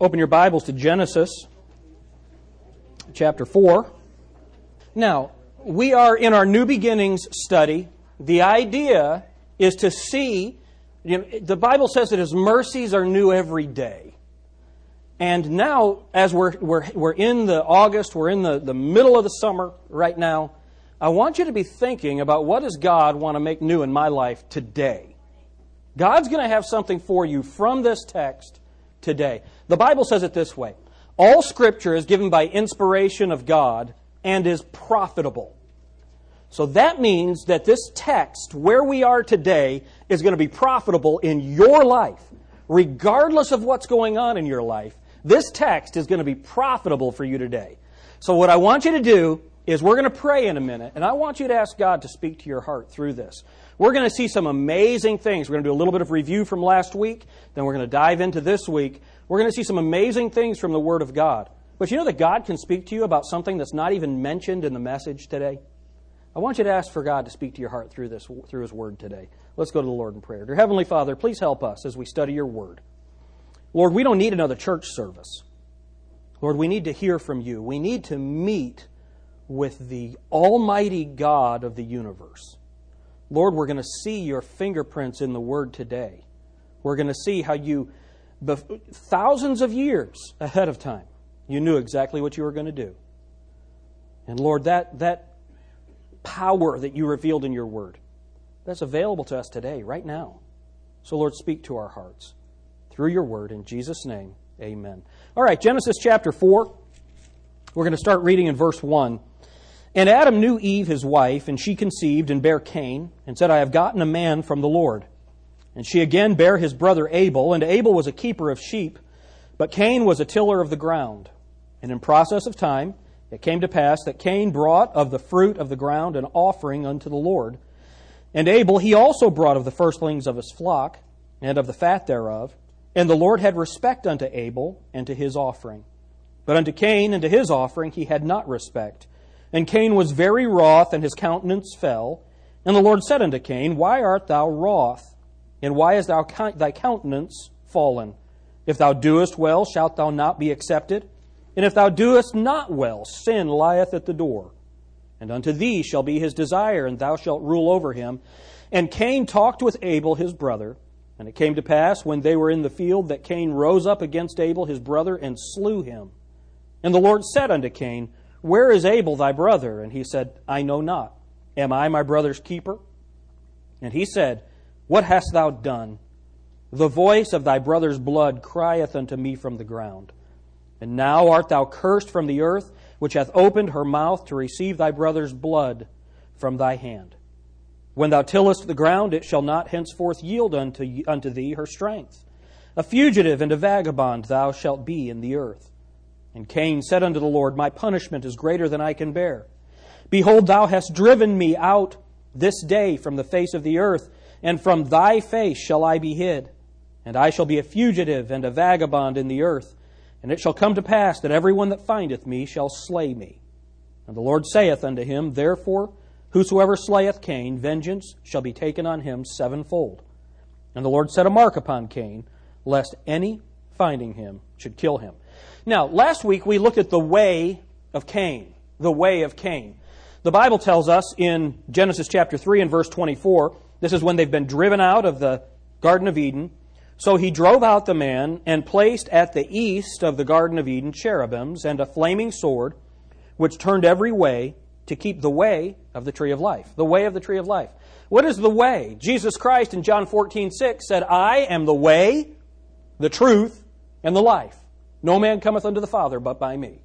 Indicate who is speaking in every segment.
Speaker 1: open your Bibles to Genesis chapter 4. Now, we are in our New Beginnings study. The idea is to see, you know, the Bible says that His mercies are new every day. And now, as we're, we're, we're in the August, we're in the, the middle of the summer right now, I want you to be thinking about what does God want to make new in my life today? God's going to have something for you from this text today. The Bible says it this way All Scripture is given by inspiration of God and is profitable. So that means that this text, where we are today, is going to be profitable in your life. Regardless of what's going on in your life, this text is going to be profitable for you today. So, what I want you to do is we're going to pray in a minute, and I want you to ask God to speak to your heart through this. We're going to see some amazing things. We're going to do a little bit of review from last week, then we're going to dive into this week. We're going to see some amazing things from the Word of God. But you know that God can speak to you about something that's not even mentioned in the message today? I want you to ask for God to speak to your heart through this through his word today. Let's go to the Lord in prayer. Dear heavenly Father, please help us as we study your word. Lord, we don't need another church service. Lord, we need to hear from you. We need to meet with the almighty God of the universe. Lord, we're going to see your fingerprints in the word today. We're going to see how you thousands of years ahead of time you knew exactly what you were going to do. And Lord, that, that power that you revealed in your word, that's available to us today, right now. So, Lord, speak to our hearts through your word. In Jesus' name, amen. All right, Genesis chapter 4. We're going to start reading in verse 1. And Adam knew Eve, his wife, and she conceived and bare Cain, and said, I have gotten a man from the Lord. And she again bare his brother Abel, and Abel was a keeper of sheep, but Cain was a tiller of the ground. And in process of time, it came to pass that Cain brought of the fruit of the ground an offering unto the Lord. And Abel he also brought of the firstlings of his flock, and of the fat thereof. And the Lord had respect unto Abel and to his offering. But unto Cain and to his offering he had not respect. And Cain was very wroth, and his countenance fell. And the Lord said unto Cain, Why art thou wroth? And why is thou, thy countenance fallen? If thou doest well, shalt thou not be accepted? And if thou doest not well, sin lieth at the door. And unto thee shall be his desire, and thou shalt rule over him. And Cain talked with Abel his brother. And it came to pass, when they were in the field, that Cain rose up against Abel his brother, and slew him. And the Lord said unto Cain, Where is Abel thy brother? And he said, I know not. Am I my brother's keeper? And he said, What hast thou done? The voice of thy brother's blood crieth unto me from the ground. And now art thou cursed from the earth, which hath opened her mouth to receive thy brother's blood from thy hand. When thou tillest the ground, it shall not henceforth yield unto, unto thee her strength. A fugitive and a vagabond thou shalt be in the earth. And Cain said unto the Lord, My punishment is greater than I can bear. Behold, thou hast driven me out this day from the face of the earth, and from thy face shall I be hid. And I shall be a fugitive and a vagabond in the earth. And it shall come to pass that every one that findeth me shall slay me. And the Lord saith unto him, Therefore, whosoever slayeth Cain, vengeance shall be taken on him sevenfold. And the Lord set a mark upon Cain, lest any finding him should kill him. Now, last week we looked at the way of Cain. The way of Cain. The Bible tells us in Genesis chapter 3 and verse 24, this is when they've been driven out of the Garden of Eden. So he drove out the man and placed at the east of the Garden of Eden cherubims and a flaming sword, which turned every way to keep the way of the tree of life. The way of the tree of life. What is the way? Jesus Christ in John 14, 6 said, I am the way, the truth, and the life. No man cometh unto the Father but by me.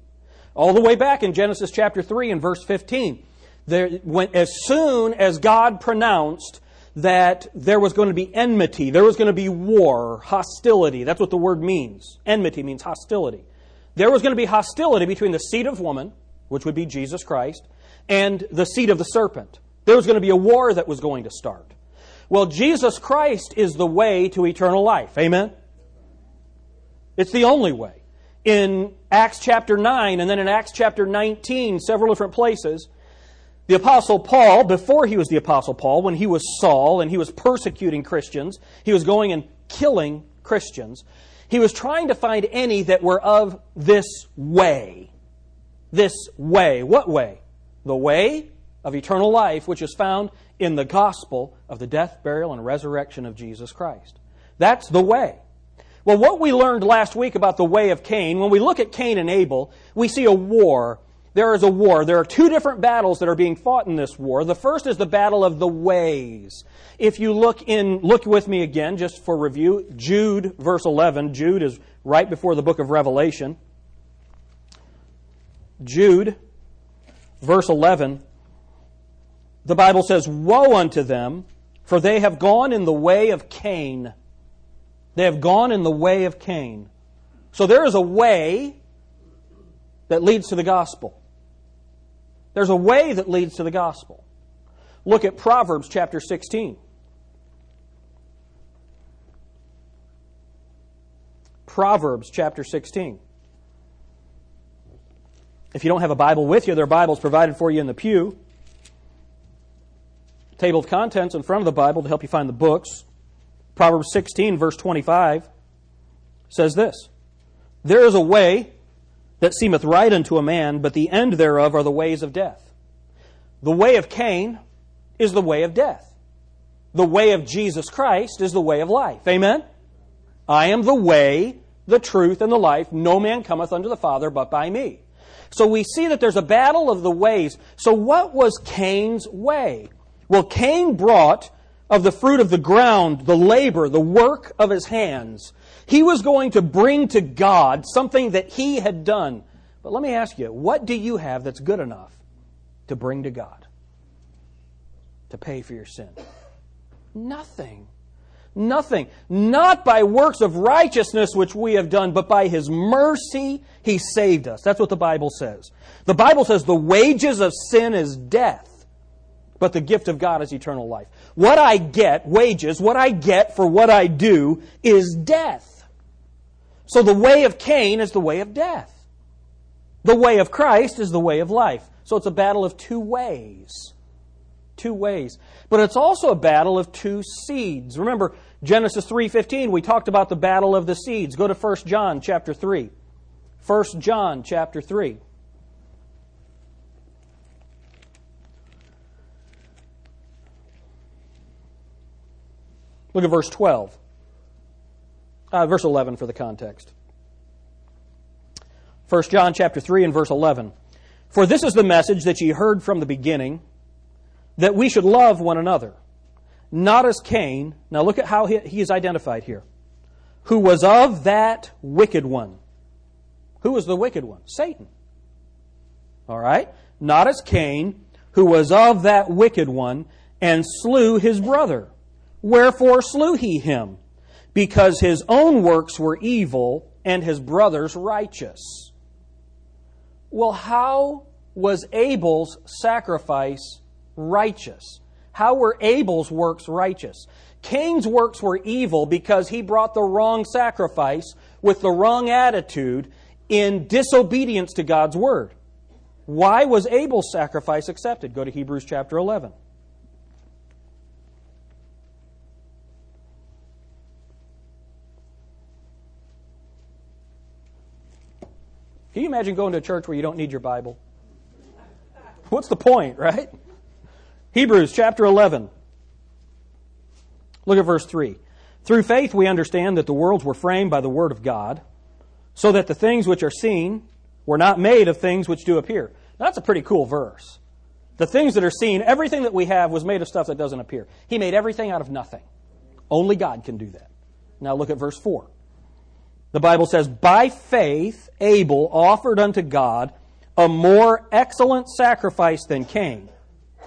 Speaker 1: All the way back in Genesis chapter 3 and verse 15, there, when, as soon as God pronounced that there was going to be enmity, there was going to be war, hostility. That's what the word means. Enmity means hostility. There was going to be hostility between the seed of woman, which would be Jesus Christ, and the seed of the serpent. There was going to be a war that was going to start. Well, Jesus Christ is the way to eternal life. Amen? It's the only way. In Acts chapter 9 and then in Acts chapter 19, several different places, the Apostle Paul, before he was the Apostle Paul, when he was Saul and he was persecuting Christians, he was going and killing Christians. He was trying to find any that were of this way. This way. What way? The way of eternal life, which is found in the gospel of the death, burial, and resurrection of Jesus Christ. That's the way. Well, what we learned last week about the way of Cain, when we look at Cain and Abel, we see a war. There is a war. There are two different battles that are being fought in this war. The first is the battle of the ways. If you look in, look with me again, just for review, Jude, verse 11. Jude is right before the book of Revelation. Jude, verse 11. The Bible says, Woe unto them, for they have gone in the way of Cain they have gone in the way of Cain. So there is a way that leads to the gospel. There's a way that leads to the gospel. Look at Proverbs chapter 16. Proverbs chapter 16. If you don't have a Bible with you, there are Bibles provided for you in the pew. Table of contents in front of the Bible to help you find the books. Proverbs 16, verse 25 says this There is a way that seemeth right unto a man, but the end thereof are the ways of death. The way of Cain is the way of death. The way of Jesus Christ is the way of life. Amen? I am the way, the truth, and the life. No man cometh unto the Father but by me. So we see that there's a battle of the ways. So what was Cain's way? Well, Cain brought of the fruit of the ground, the labor, the work of his hands. He was going to bring to God something that he had done. But let me ask you, what do you have that's good enough to bring to God? To pay for your sin? Nothing. Nothing. Not by works of righteousness which we have done, but by His mercy He saved us. That's what the Bible says. The Bible says the wages of sin is death, but the gift of God is eternal life. What I get, wages, what I get for what I do is death. So the way of Cain is the way of death. The way of Christ is the way of life. So it's a battle of two ways. Two ways. But it's also a battle of two seeds. Remember Genesis 3:15, we talked about the battle of the seeds. Go to 1 John chapter 3. 1 John chapter 3. Look at verse 12. Uh, verse 11 for the context. 1 John chapter 3 and verse 11. For this is the message that ye heard from the beginning, that we should love one another. Not as Cain. Now look at how he, he is identified here. Who was of that wicked one. Who was the wicked one? Satan. All right? Not as Cain, who was of that wicked one, and slew his brother. Wherefore slew he him? Because his own works were evil and his brother's righteous. Well, how was Abel's sacrifice righteous? How were Abel's works righteous? Cain's works were evil because he brought the wrong sacrifice with the wrong attitude in disobedience to God's word. Why was Abel's sacrifice accepted? Go to Hebrews chapter 11. Can you imagine going to a church where you don't need your Bible? What's the point, right? Hebrews chapter 11. Look at verse 3. Through faith we understand that the worlds were framed by the word of God, so that the things which are seen were not made of things which do appear. Now, that's a pretty cool verse. The things that are seen, everything that we have was made of stuff that doesn't appear. He made everything out of nothing. Only God can do that. Now look at verse 4. The Bible says, By faith Abel offered unto God a more excellent sacrifice than Cain.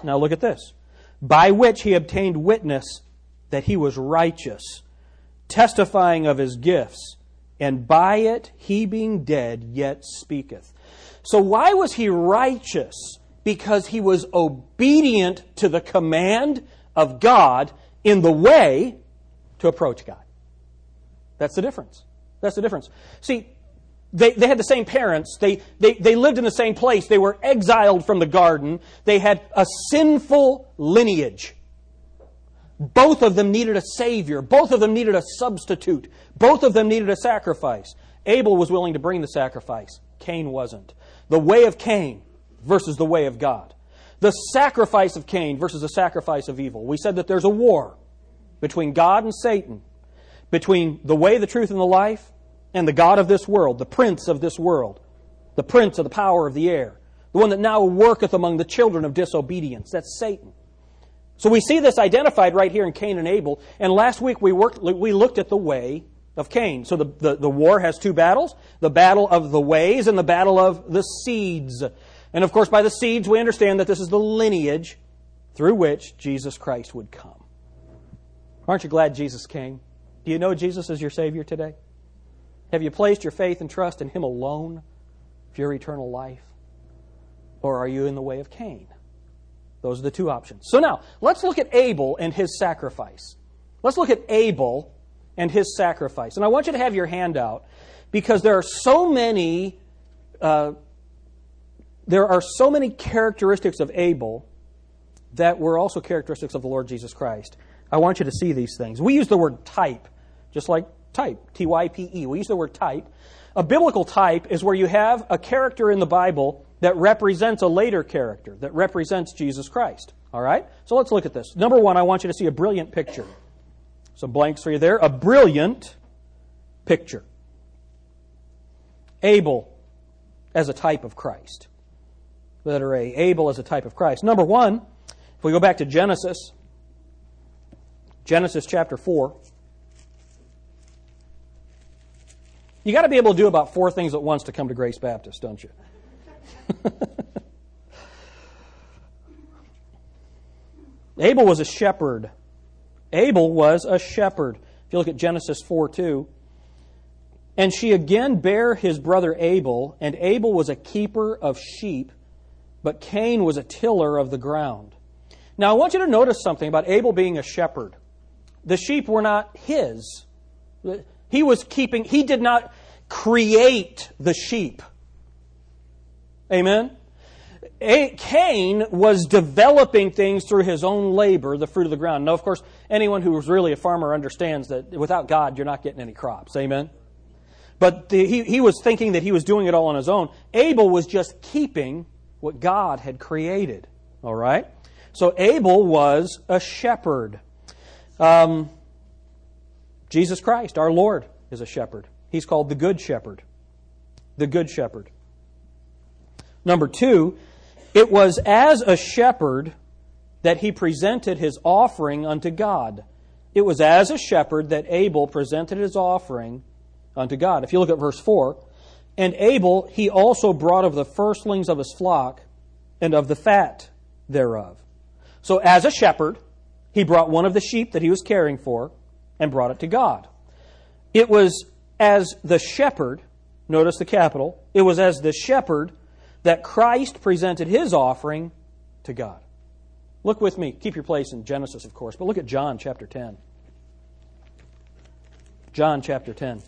Speaker 1: Now look at this. By which he obtained witness that he was righteous, testifying of his gifts, and by it he being dead yet speaketh. So why was he righteous? Because he was obedient to the command of God in the way to approach God. That's the difference. That's the difference. See, they, they had the same parents. They, they, they lived in the same place. They were exiled from the garden. They had a sinful lineage. Both of them needed a Savior. Both of them needed a substitute. Both of them needed a sacrifice. Abel was willing to bring the sacrifice. Cain wasn't. The way of Cain versus the way of God. The sacrifice of Cain versus the sacrifice of Abel. We said that there's a war between God and Satan, between the way, the truth, and the life, and the God of this world, the prince of this world, the prince of the power of the air, the one that now worketh among the children of disobedience. That's Satan. So we see this identified right here in Cain and Abel. And last week we, worked, we looked at the way of Cain. So the, the, the, war has two battles the battle of the ways and the battle of the seeds. And of course, by the seeds, we understand that this is the lineage through which Jesus Christ would come. Aren't you glad Jesus came? Do you know Jesus is your Savior today? Have you placed your faith and trust in Him alone for your eternal life? Or are you in the way of Cain? Those are the two options. So now, let's look at Abel and his sacrifice. Let's look at Abel and his sacrifice. And I want you to have your hand out because there are so many. Uh, there are so many characteristics of Abel that were also characteristics of the Lord Jesus Christ. I want you to see these things. We use the word type, just like type, T Y P E. We use the word type. A biblical type is where you have a character in the Bible that represents a later character, that represents Jesus Christ. All right? So let's look at this. Number one, I want you to see a brilliant picture. Some blanks for you there. A brilliant picture. Abel as a type of Christ. Letter A. Abel as a type of Christ. Number one, if we go back to Genesis, Genesis chapter 4. You got to be able to do about four things at once to come to Grace Baptist, don't you? Abel was a shepherd. Abel was a shepherd. If you look at Genesis 4 2. And she again bare his brother Abel, and Abel was a keeper of sheep, but Cain was a tiller of the ground. Now, I want you to notice something about Abel being a shepherd. The sheep were not his. He was keeping, he did not create the sheep. Amen? Cain was developing things through his own labor, the fruit of the ground. Now, of course, anyone who is really a farmer understands that without God, you're not getting any crops. Amen? But the, he, he was thinking that he was doing it all on his own. Abel was just keeping what God had created. All right? So Abel was a shepherd. Um, Jesus Christ, our Lord, is a shepherd. He's called the Good Shepherd. The Good Shepherd. Number two, it was as a shepherd that he presented his offering unto God. It was as a shepherd that Abel presented his offering unto God. If you look at verse 4, and Abel he also brought of the firstlings of his flock and of the fat thereof. So, as a shepherd, he brought one of the sheep that he was caring for and brought it to God. It was as the shepherd, notice the capital, it was as the shepherd that Christ presented his offering to God. Look with me, keep your place in Genesis, of course, but look at John chapter 10. John chapter 10.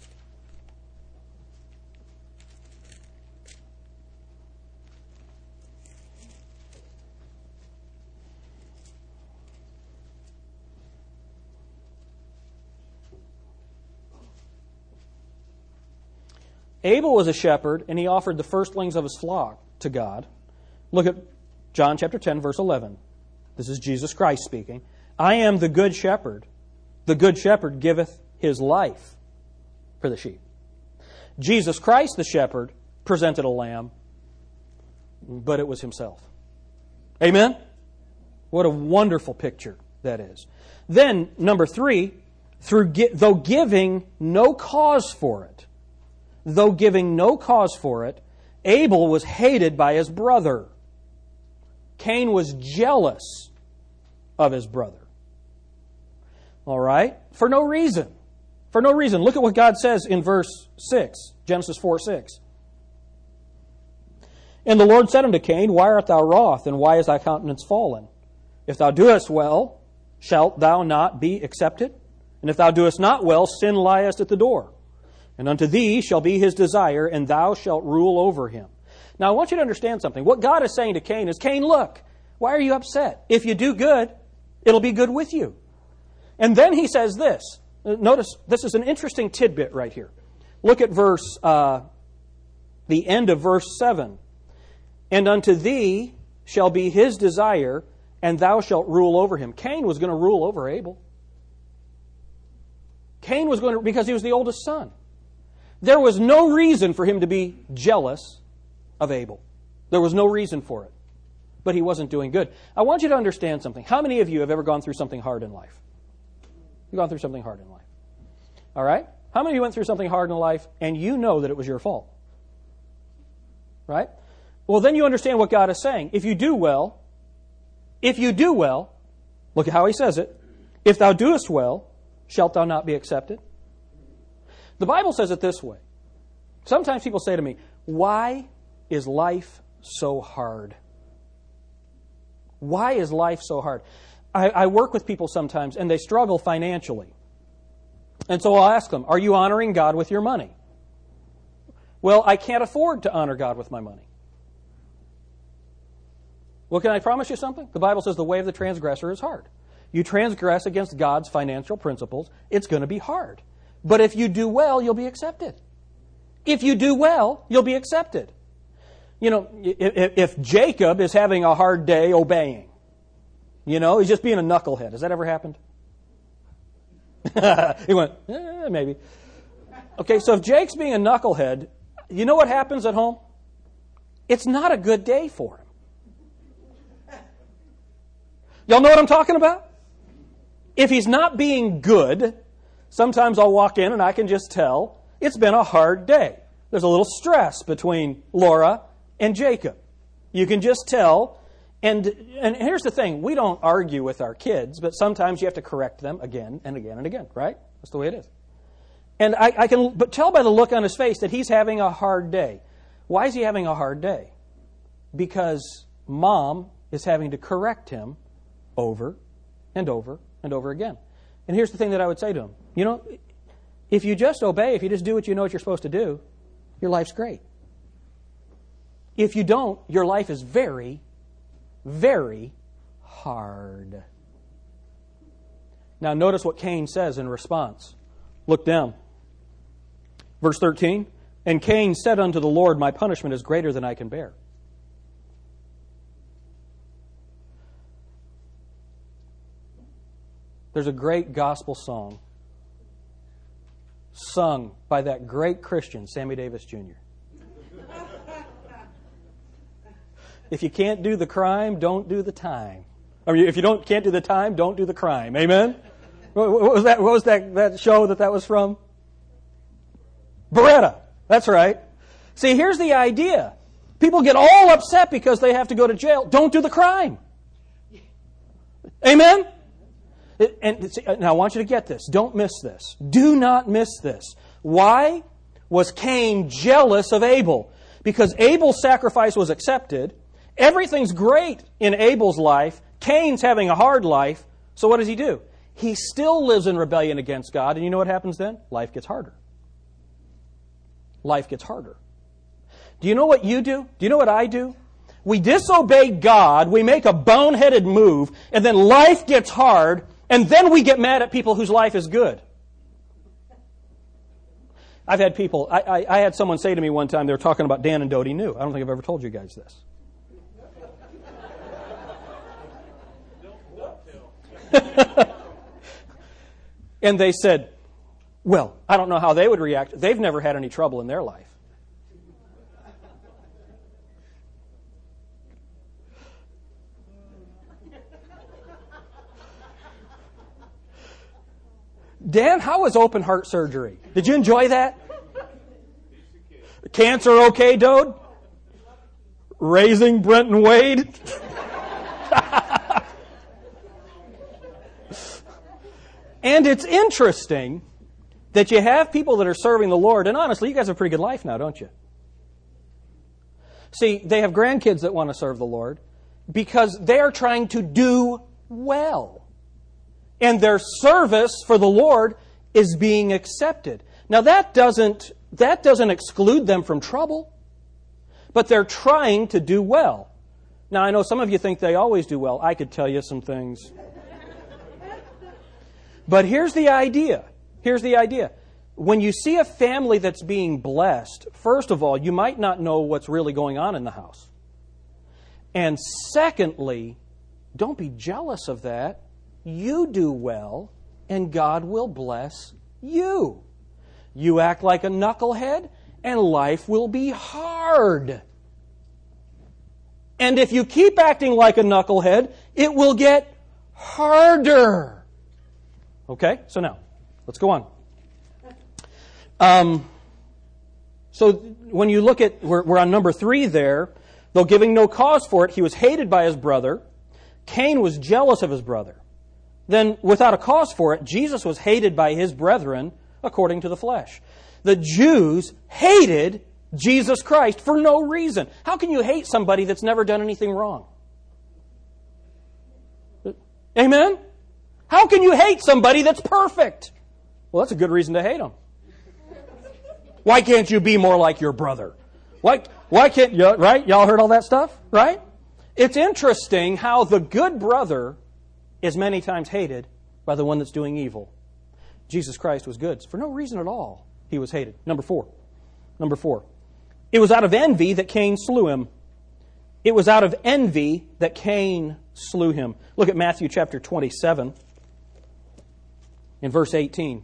Speaker 1: Abel was a shepherd, and he offered the firstlings of his flock to God. Look at John chapter 10, verse 11. This is Jesus Christ speaking. I am the good shepherd. The good shepherd giveth his life for the sheep. Jesus Christ, the shepherd, presented a lamb, but it was himself. Amen? What a wonderful picture that is. Then, number three, through though giving no cause for it, though giving no cause for it, Abel was hated by his brother. Cain was jealous of his brother. All right? For no reason. For no reason. Look at what God says in verse 6, Genesis 4 6. And the Lord said unto Cain, Why art thou wroth, and why is thy countenance fallen? If thou doest well, shalt thou not be accepted? And if thou doest not well, sin lieth at the door. And unto thee shall be his desire, and thou shalt rule over him. Now, I want you to understand something. What God is saying to Cain is, Cain, look, why are you upset? If you do good, it'll be good with you. And then he says this. Notice this is an interesting tidbit right here. Look at verse, uh, the end of verse 7. And unto thee shall be his desire, and thou shalt rule over him. Cain was going to rule over Abel. Cain was going to, because he was the oldest son. There was no reason for him to be jealous of Abel. There was no reason for it. But he wasn't doing good. I want you to understand something. How many of you have ever gone through something hard in life? You've gone through something hard in life. All right? How many of you went through something hard in life and you know that it was your fault? Right? Well, then you understand what God is saying. If you do well, if you do well, look at how he says it. If thou doest well, shalt thou not be accepted? The Bible says it this way. Sometimes people say to me, Why is life so hard? Why is life so hard? I, I, work with people sometimes and they struggle financially. And so I'll ask them, Are you honoring God with your money? Well, I can't afford to honor God with my money. Well, can I promise you something? The Bible says the way of the transgressor is hard. You transgress against God's financial principles, it's going to be hard. But if you do well, you'll be accepted. If you do well, you'll be accepted. You know, if, Jacob is having a hard day obeying, you know, he's just being a knucklehead. Has that ever happened? he went, eh, maybe. Okay, so if Jake's being a knucklehead, you know what happens at home? It's not a good day for him. Y'all know what I'm talking about? If he's not being good, sometimes I'll walk in and I can just tell it's been a hard day. There's a little stress between Laura and Jacob. You can just tell. And, and here's the thing we don't argue with our kids, but sometimes you have to correct them again and again and again, right? That's the way it is. And I, I can but tell by the look on his face that he's having a hard day. Why is he having a hard day? Because mom is having to correct him over and over and over again. And here's the thing that I would say to him you know, if you just obey, if you just do what you know what you're supposed to do, your life's great. If you don't, your life is very, very hard. Now, notice what Cain says in response. Look down. Verse 13 And Cain said unto the Lord, My punishment is greater than I can bear. There's a great gospel song sung by that great Christian, Sammy Davis Jr. if you can't do the crime, don't do the time. I mean, if you don't can't do the time, don't do the crime. Amen. What, was that? What was that? That show that that was from? Baretta. That's right. See, here's the idea. People get all upset because they have to go to jail. Don't do the crime. Amen? And uh, now I want you to get this. Don't miss this. Do not miss this. Why was Cain jealous of Abel? Because Abel's sacrifice was accepted. Everything's great in Abel's life. Cain's having a hard life. So what does he do? He still lives in rebellion against God. And you know what happens then? Life gets harder life gets harder. Do you know what you do? Do you know what I do? We disobey God, we make a boneheaded move, and then life gets hard, and then we get mad at people whose life is good. I've had people, I, I, I had someone say to me one time, they were talking about Dan and Dodie New. I don't think I've ever told you guys this. and they said, well, I don't know how they would react. They've never had any trouble in their life. Dan, how was open heart surgery? Did you enjoy that? Cancer okay, Dode? Raising Brenton Wade? and it's interesting that you have people that are serving the Lord, and honestly, you guys have a pretty good life now, don't you? See, they have grandkids that want to serve the Lord because they're trying to do well. And their service for the Lord is being accepted. Now that doesn't that doesn't exclude them from trouble, but they're trying to do well. Now I know some of you think they always do well. I could tell you some things. But here's the idea. Here's the idea. When you see a family that's being blessed, first of all, you might not know what's really going on in the house. And secondly, don't be jealous of that. You do well, and God will bless you. You act like a knucklehead, and life will be hard. And if you keep acting like a knucklehead, it will get harder. Okay, so now, let's go on. Um, so when you look at, we're, we're on number three there, though giving no cause for it, he was hated by his brother. Cain was jealous of his brother. Then, without a cause for it, Jesus was hated by his brethren according to the flesh. The Jews hated Jesus Christ for no reason. How can you hate somebody that's never done anything wrong? Amen? How can you hate somebody that's perfect? Well, that's a good reason to hate them. Why can't you be more like your brother? Why, why can't you, right? Y'all heard all that stuff, right? It's interesting how the good brother is many times hated by the one that's doing evil. Jesus Christ was good. For no reason at all, he was hated. Number four. Number four. It was out of envy that Cain slew him. It was out of envy that Cain slew him. Look at Matthew chapter 27 in verse 18.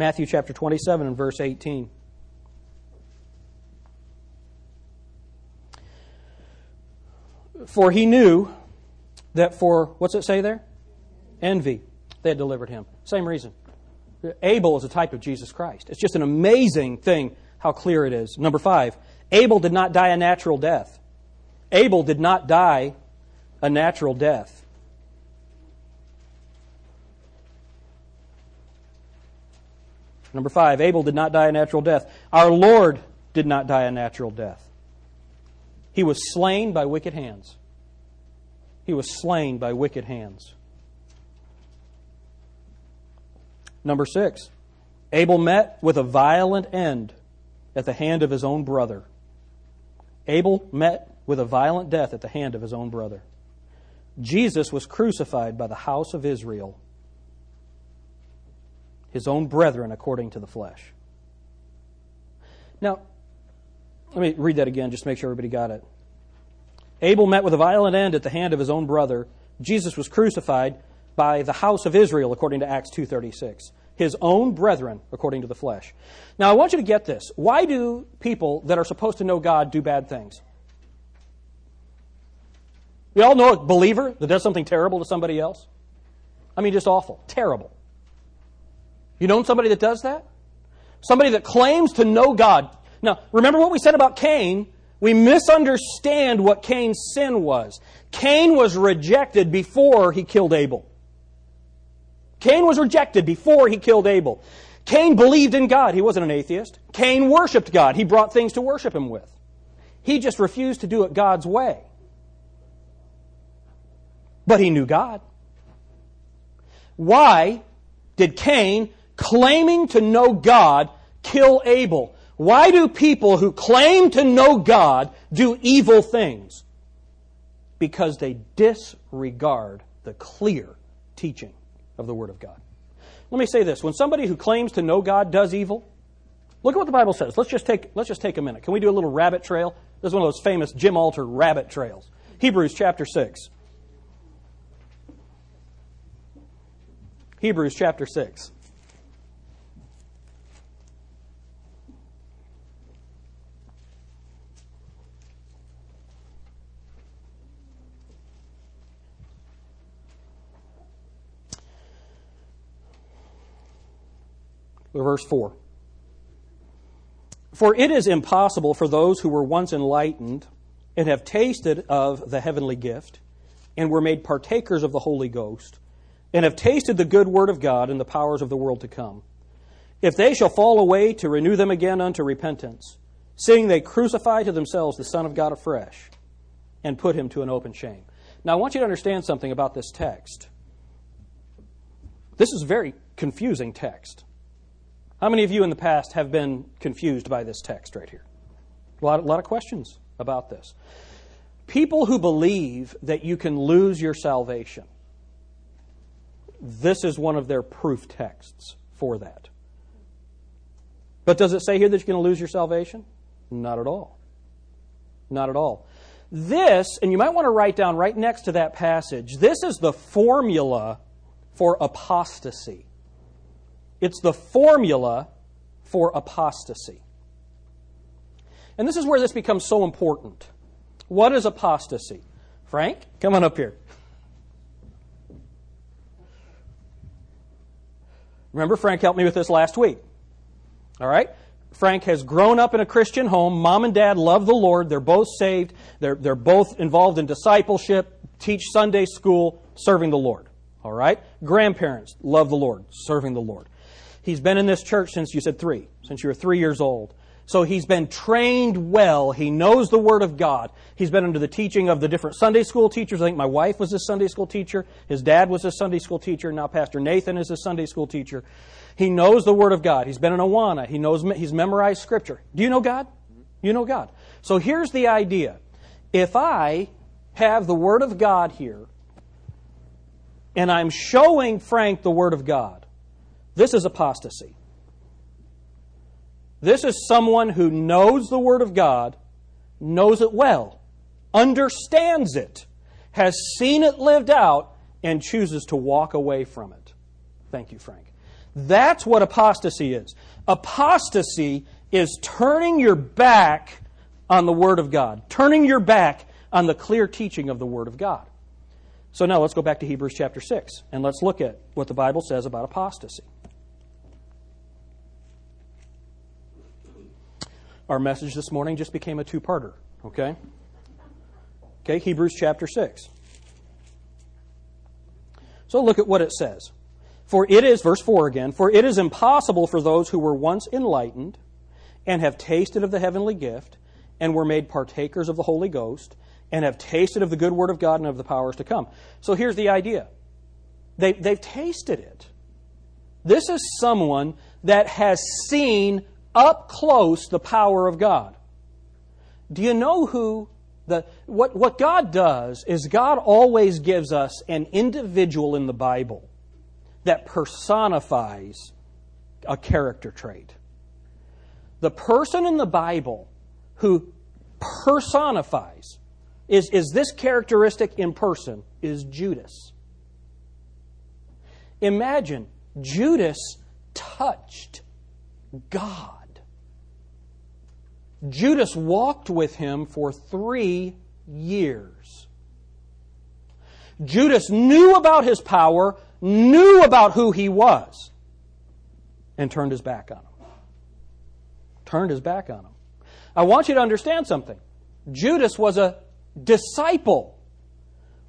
Speaker 1: Matthew chapter 27 and verse 18. For he knew that for, what's it say there? Envy. They had delivered him. Same reason. Abel is a type of Jesus Christ. It's just an amazing thing how clear it is. Number five, Abel did not die a natural death. Abel did not die a natural death. Number five, Abel did not die a natural death. Our Lord did not die a natural death. He was slain by wicked hands. He was slain by wicked hands. Number six, Abel met with a violent end at the hand of his own brother. Abel met with a violent death at the hand of his own brother. Jesus was crucified by the house of Israel his own brethren according to the flesh. Now, let me read that again just to make sure everybody got it. Abel met with a violent end at the hand of his own brother. Jesus was crucified by the house of Israel according to Acts 2:36. His own brethren according to the flesh. Now I want you to get this. Why do people that are supposed to know God do bad things? We all know a believer that does something terrible to somebody else. I mean, just awful, terrible. You know somebody that does that? Somebody that claims to know God. Now, remember what we said about Cain? We misunderstand what Cain's sin was. Cain was rejected before he killed Abel. Cain was rejected before he killed Abel. Cain believed in God. He wasn't an atheist. Cain worshiped God. He brought things to worship him with. He just refused to do it God's way. But he knew God. Why did Cain claiming to know God kill Abel? Why do people who claim to know God do evil things? Because they disregard the clear teaching of the Word of God. Let me say this. When somebody who claims to know God does evil, look at what the Bible says. Let's just take, let's just take a minute. Can we do a little rabbit trail? This is one of those famous Jim Alter rabbit trails. Hebrews chapter 6. Hebrews chapter 6. Verse 4. For it is impossible for those who were once enlightened and have tasted of the heavenly gift and were made partakers of the Holy Ghost and have tasted the good word of God and the powers of the world to come, if they shall fall away to renew them again unto repentance, seeing they crucify to themselves the Son of God afresh and put him to an open shame. Now, I want you to understand something about this text. This is a very confusing text. How many of you in the past have been confused by this text right here? A lot, a lot of questions about this. People who believe that you can lose your salvation, this is one of their proof texts for that. But does it say here that you're going to lose your salvation? Not at all. Not at all. This, and you might want to write down right next to that passage, this is the formula for apostasy. It's the formula for apostasy. And this is where this becomes so important. What is apostasy? Frank, come on up here. Remember, Frank helped me with this last week. All right? Frank has grown up in a Christian home. Mom and dad love the Lord. They're both saved. They're, they're both involved in discipleship, teach Sunday school, serving the Lord. All right? Grandparents love the Lord, serving the Lord. He's been in this church since you said three, since you were three years old. So he's been trained well. He knows the Word of God. He's been under the teaching of the different Sunday school teachers. I think my wife was a Sunday school teacher. His dad was a Sunday school teacher. Now Pastor Nathan is a Sunday school teacher. He knows the Word of God. He's been in Awana. He knows, he's memorized Scripture. Do you know God? You know God. So here's the idea. If I have the Word of God here, and I'm showing Frank the Word of God, this is apostasy. This is someone who knows the Word of God, knows it well, understands it, has seen it lived out, and chooses to walk away from it. Thank you, Frank. That's what apostasy is. Apostasy is turning your back on the Word of God, turning your back on the clear teaching of the Word of God. So now let's go back to Hebrews chapter 6 and let's look at what the Bible says about apostasy. Our message this morning just became a two parter, okay? Okay, Hebrews chapter 6. So look at what it says. For it is, verse 4 again, for it is impossible for those who were once enlightened and have tasted of the heavenly gift and were made partakers of the Holy Ghost and have tasted of the good word of God and of the powers to come. So here's the idea they, they've tasted it. This is someone that has seen up close the power of God. Do you know who the what what God does is God always gives us an individual in the Bible that personifies a character trait. The person in the Bible who personifies is, is this characteristic in person is Judas. Imagine Judas touched God. Judas walked with him for three years. Judas knew about his power, knew about who he was, and turned his back on him. Turned his back on him. I want you to understand something. Judas was a disciple.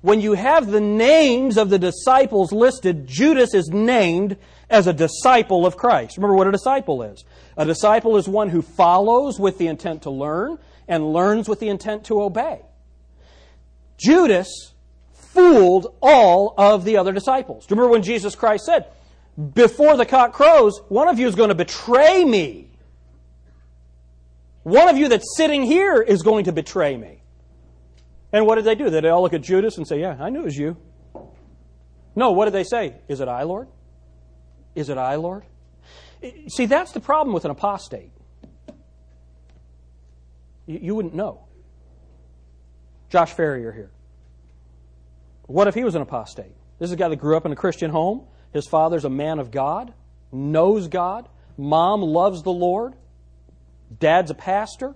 Speaker 1: When you have the names of the disciples listed, Judas is named as a disciple of Christ. Remember what a disciple is. A disciple is one who follows with the intent to learn and learns with the intent to obey. Judas fooled all of the other disciples. Do you remember when Jesus Christ said, Before the cock crows, one of you is going to betray me? One of you that's sitting here is going to betray me. And what did they do? Did they all look at Judas and say, Yeah, I knew it was you? No, what did they say? Is it I, Lord? Is it I, Lord? See, that's the problem with an apostate. You, you wouldn't know. Josh Ferrier here. What if he was an apostate? This is a guy that grew up in a Christian home. His father's a man of God, knows God. Mom loves the Lord. Dad's a pastor.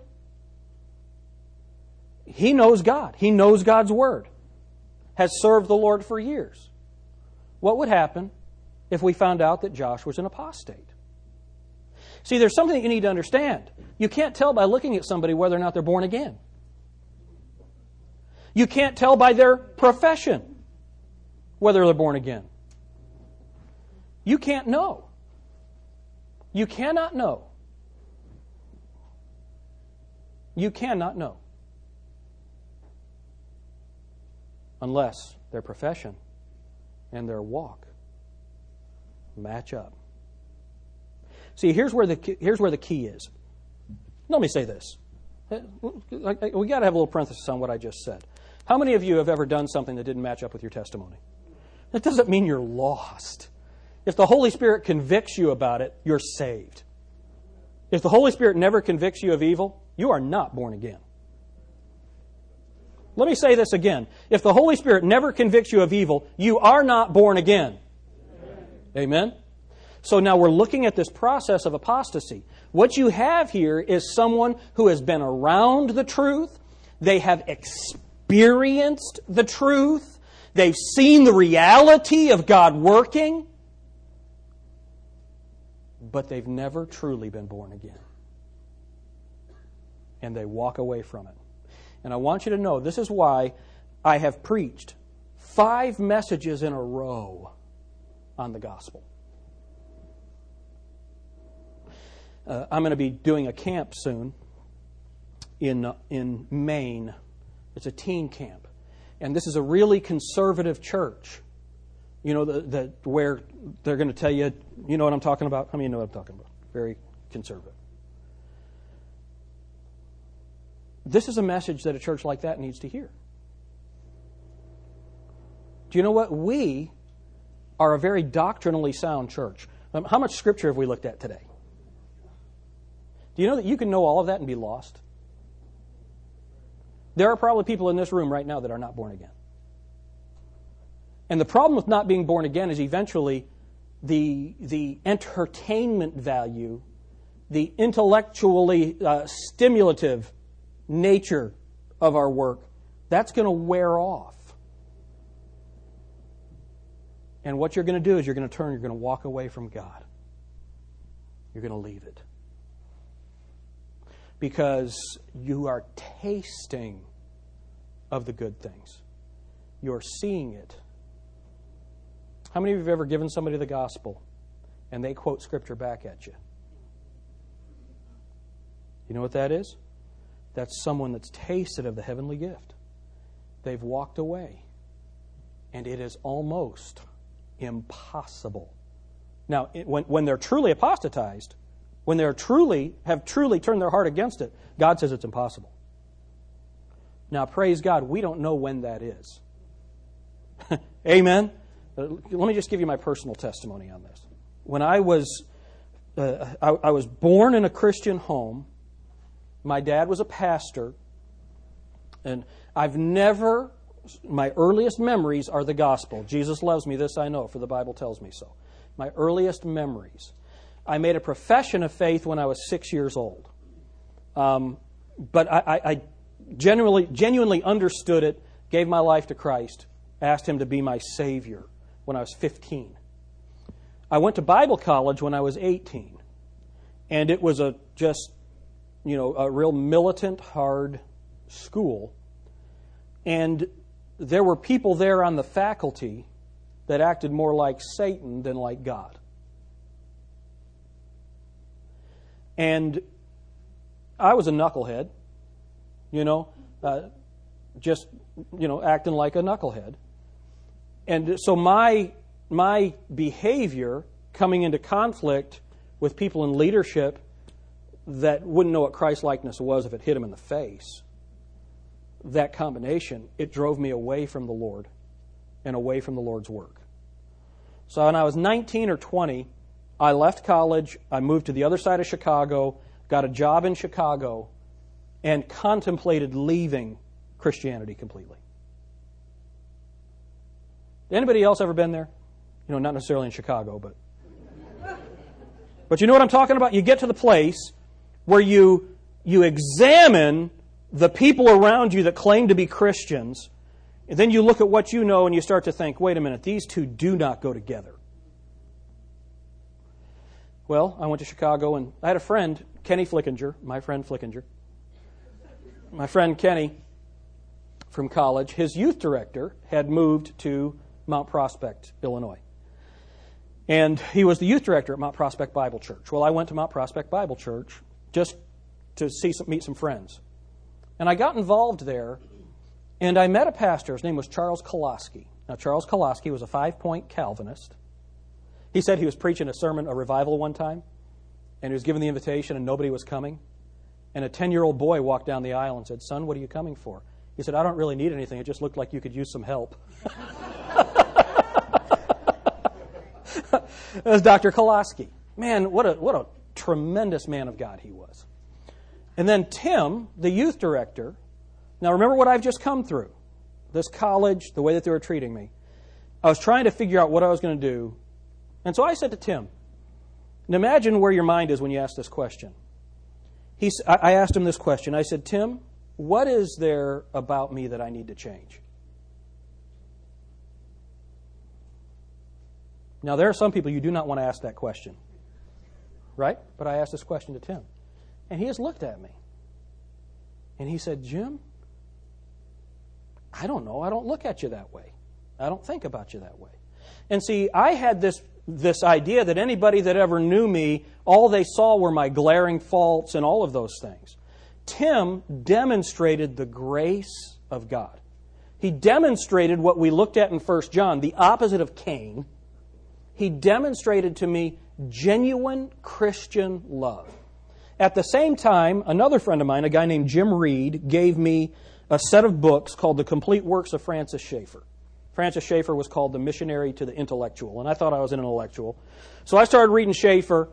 Speaker 1: He knows God. He knows God's Word. Has served the Lord for years. What would happen if we found out that Josh was an apostate? See, there's something that you need to understand. You can't tell by looking at somebody whether or not they're born again. You can't tell by their profession whether they're born again. You can't know. You cannot know. You cannot know. Unless their profession and their walk match up. See, here's where the, here's where the key is. Let me say this. We got to have a little parenthesis on what I just said. How many of you have ever done something that didn't match up with your testimony? That doesn't mean you're lost. If the Holy Spirit convicts you about it, you're saved. If the Holy Spirit never convicts you of evil, you are not born again. Let me say this again. If the Holy Spirit never convicts you of evil, you are not born again. Amen? So now we're looking at this process of apostasy. What you have here is someone who has been around the truth, they have experienced the truth, they've seen the reality of God working, but they've never truly been born again. And they walk away from it. And I want you to know this is why I have preached five messages in a row on the gospel. Uh, I'm going to be doing a camp soon in, uh, in Maine. It's a teen camp. And this is a really conservative church. You know, the, the, where they're going to tell you, you know what I'm talking about? How many know what I'm talking about? Very conservative. This is a message that a church like that needs to hear. Do you know what? We are a very doctrinally sound church. Um, how much scripture have we looked at today? Do you know that you can know all of that and be lost? There are probably people in this room right now that are not born again. And the problem with not being born again is eventually the, the entertainment value, the intellectually uh, stimulative nature of our work, that's going to wear off. And what you're going to do is you're going to turn, you're going to walk away from God. You're going to leave it. Because you are tasting of the good things, you're seeing it. How many of you have ever given somebody the gospel and they quote scripture back at you? You know what that is? That's someone that's tasted of the heavenly gift. They've walked away. And it is almost impossible. Now, it, when, when they're truly apostatized, when they're truly, have truly turned their heart against it, God says it's impossible. Now, praise God, we don't know when that is. Amen? Let me just give you my personal testimony on this. When I was, uh, I, I was born in a Christian home, my dad was a pastor, and I've never, my earliest memories are the gospel. Jesus loves me, this I know, for the Bible tells me so. My earliest memories. I made a profession of faith when I was six years old. Um, but I, I, I genuinely, genuinely understood it, gave my life to Christ, asked Him to be my Savior when I was 15. I went to Bible college when I was 18, and it was a just you know, a real militant, hard school. And there were people there on the faculty that acted more like Satan than like God. And I was a knucklehead, you know, uh, just, you know, acting like a knucklehead. And so my, my behavior coming into conflict with people in leadership that wouldn't know what Christ likeness was if it hit him in the face. That combination, it drove me away from the Lord and away from the Lord's work. So when I was 19 or 20, I left college, I moved to the other side of Chicago, got a job in Chicago, and contemplated leaving Christianity completely. Anybody else ever been there? You know, not necessarily in Chicago, but but you know what I'm talking about? You get to the place where you, you examine the people around you that claim to be Christians, and then you look at what you know and you start to think, wait a minute, these two do not go together. Well, I went to Chicago and I had a friend, Kenny Flickinger, my friend Flickinger. My friend Kenny from college, his youth director had moved to Mount Prospect, Illinois. And he was the youth director at Mount Prospect Bible Church. Well, I went to Mount Prospect Bible Church just to see some, meet some friends. And I got involved there, and I met a pastor. His name was Charles Koloski. Now, Charles Koloski was a five point Calvinist. He said he was preaching a sermon, a revival one time, and he was given the invitation and nobody was coming. And a 10 year old boy walked down the aisle and said, Son, what are you coming for? He said, I don't really need anything. It just looked like you could use some help. that was Dr. Kolaski. Man, what a, what a tremendous man of God he was. And then Tim, the youth director, now remember what I've just come through this college, the way that they were treating me. I was trying to figure out what I was going to do. And so I said to Tim, and imagine where your mind is when you ask this question. He, I asked him this question. I said, Tim, what is there about me that I need to change? Now, there are some people you do not want to ask that question, right? But I asked this question to Tim. And he has looked at me. And he said, Jim, I don't know. I don't look at you that way. I don't think about you that way. And see, I had this, this idea that anybody that ever knew me, all they saw were my glaring faults and all of those things. Tim demonstrated the grace of God. He demonstrated what we looked at in 1 John, the opposite of Cain. He demonstrated to me genuine Christian love. At the same time, another friend of mine, a guy named Jim Reed, gave me a set of books called The Complete Works of Francis Schaeffer. Francis Schaeffer was called the missionary to the intellectual, and I thought I was an intellectual. So I started reading Schaeffer,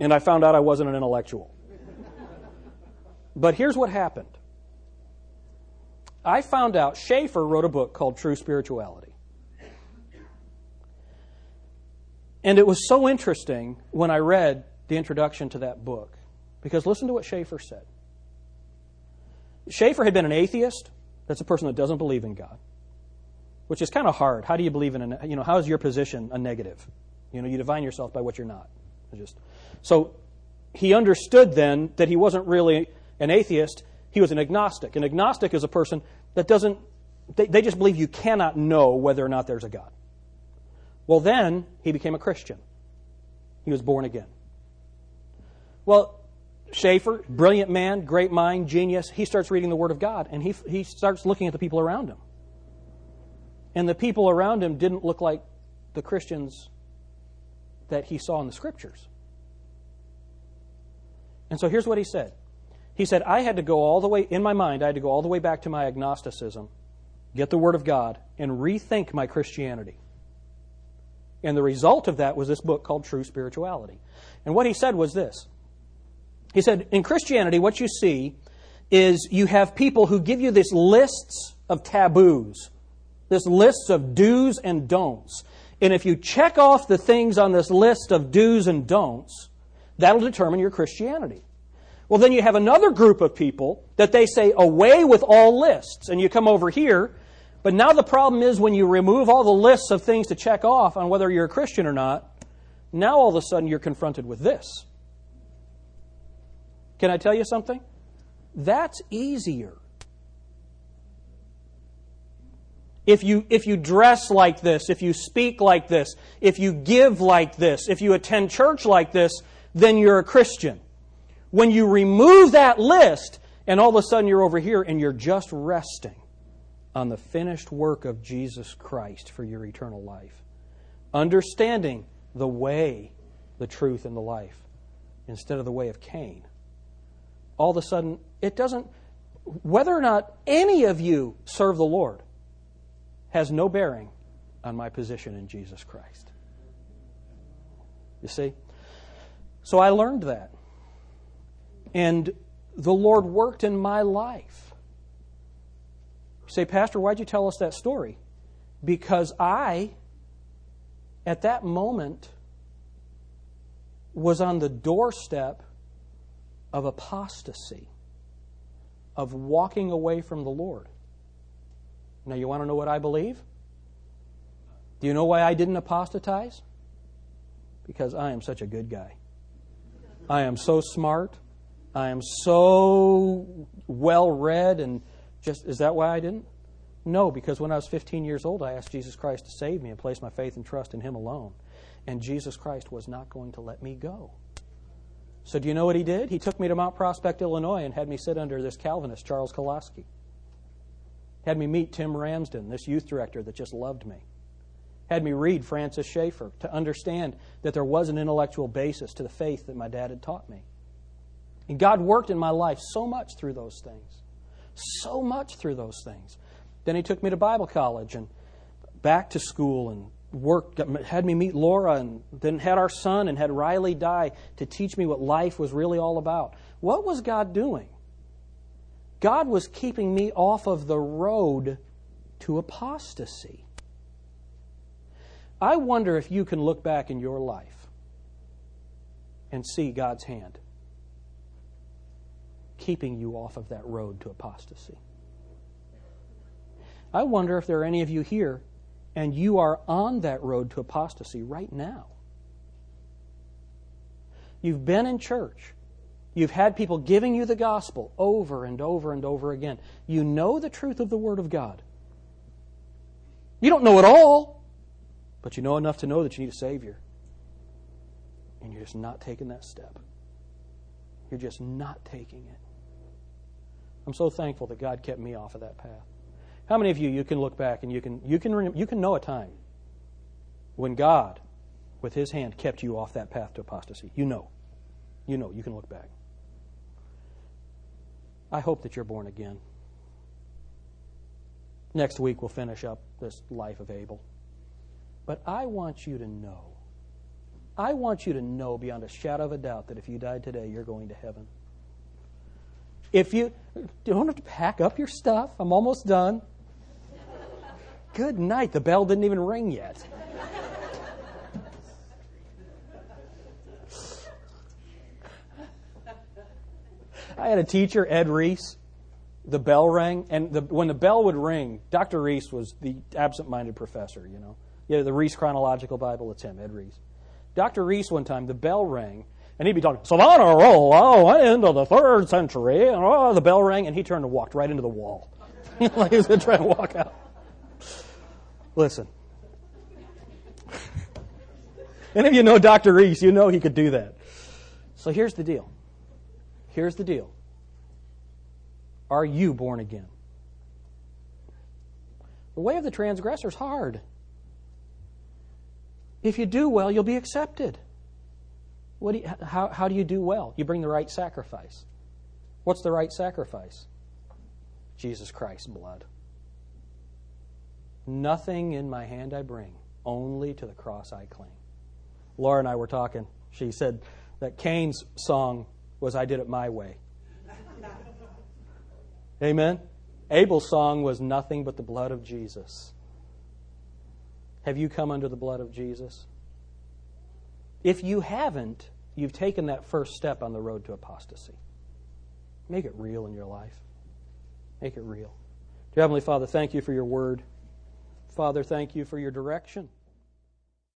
Speaker 1: and I found out I wasn't an intellectual. But here's what happened I found out Schaeffer wrote a book called True Spirituality. And it was so interesting when I read the introduction to that book. Because listen to what Schaeffer said. Schaeffer had been an atheist. That's a person that doesn't believe in God, which is kind of hard. How do you believe in a, you know, how is your position a negative? You know, you define yourself by what you're not. Just, so he understood then that he wasn't really an atheist, he was an agnostic. An agnostic is a person that doesn't, they, they just believe you cannot know whether or not there's a God. Well, then he became a Christian. He was born again. Well, Schaeffer, brilliant man, great mind, genius, he starts reading the Word of God and he, he starts looking at the people around him. And the people around him didn't look like the Christians that he saw in the Scriptures. And so here's what he said He said, I had to go all the way, in my mind, I had to go all the way back to my agnosticism, get the Word of God, and rethink my Christianity. And the result of that was this book called True Spirituality. And what he said was this He said, In Christianity, what you see is you have people who give you these lists of taboos, this lists of do's and don'ts. And if you check off the things on this list of do's and don'ts, that'll determine your Christianity. Well, then you have another group of people that they say, away with all lists. And you come over here but now the problem is when you remove all the lists of things to check off on whether you're a Christian or not, now all of a sudden you're confronted with this. Can I tell you something? That's easier. If you, if you dress like this, if you speak like this, if you give like this, if you attend church like this, then you're a Christian. When you remove that list, and all of a sudden you're over here and you're just resting on the finished work of Jesus Christ for your eternal life. Understanding the way, the truth, and the life instead of the way of Cain. All of a sudden, it doesn't, whether or not any of you serve the Lord, has no bearing on my position in Jesus Christ. You see? So I learned that. And the Lord worked in my life say, Pastor, why'd you tell us that story? Because I, at that moment, was on the doorstep of apostasy, of walking away from the Lord. Now, you want to know what I believe? Do you know why I didn't apostatize? Because I am such a good guy. I am so smart. I am so well read and just is that why I didn't? No, because when I was 15 years old, I asked Jesus Christ to save me and place my faith and trust in Him alone. And Jesus Christ was not going to let me go. So, do you know what He did? He took me to Mount Prospect, Illinois, and had me sit under this Calvinist, Charles Kolaski. Had me meet Tim Ramsden, this youth director that just loved me. Had me read Francis Schaeffer to understand that there was an intellectual basis to the faith that my dad had taught me. And God worked in my life so much through those things. So much through those things. Then He took me to Bible college and back to school and worked, had me meet Laura, and then had our son and had Riley die to teach me what life was really all about. What was God doing? God was keeping me off of the road to apostasy. I wonder if you can look back in your life and see God's hand keeping you off of that road to apostasy. I wonder if there are any of you here and you are on that road to apostasy right now. You've been in church. You've had people giving you the gospel over and over and over again. You know the truth of the Word of God. You don't know it all, but you know enough to know that you need a Savior. And you're just not taking that step. You're just not taking it. I'm so thankful that God kept me off of that path. How many of you you can look back and you can you can you can know a time when God with his hand kept you off that path to apostasy? You know. You know, you can look back. I hope that you're born again. Next week we'll finish up this life of Abel. But I want you to know. I want you to know beyond a shadow of a doubt that if you died today, you're going to heaven. If you, don't have to pack up your stuff, I'm almost done. Good night. The bell didn't even ring yet. I had a teacher, Ed Reese. The bell rang, and the, when the bell would ring, Dr. Reese was the absent-minded professor. You know, yeah, the Reese Chronological Bible. It's him, Ed Reese. Dr. Reese one time, the bell rang, and he'd be talking, Savannah roll, oh, into the third century, and oh, the bell rang, and he turned and walked right into the wall. like he was going to try to walk out. Listen. Any of you know Dr. Reese, you know he could do that. So here's the deal. Here's the deal. Are you born again? The way of the transgressor is hard. If you do well, you'll be accepted. What do you, how, how do you do well? You bring the right sacrifice. What's the right sacrifice? Jesus Christ's blood. Nothing in my hand I bring, only to the cross I cling. Laura and I were talking. She said that Cain's song was I Did It My Way. Amen? Abel's song was nothing but the blood of Jesus. Have you come under the blood of Jesus? If you haven't, you've taken that first step on the road to apostasy. Make it real in your life. Make it real. Dear Heavenly Father, thank you for your word. Father, thank you for your direction.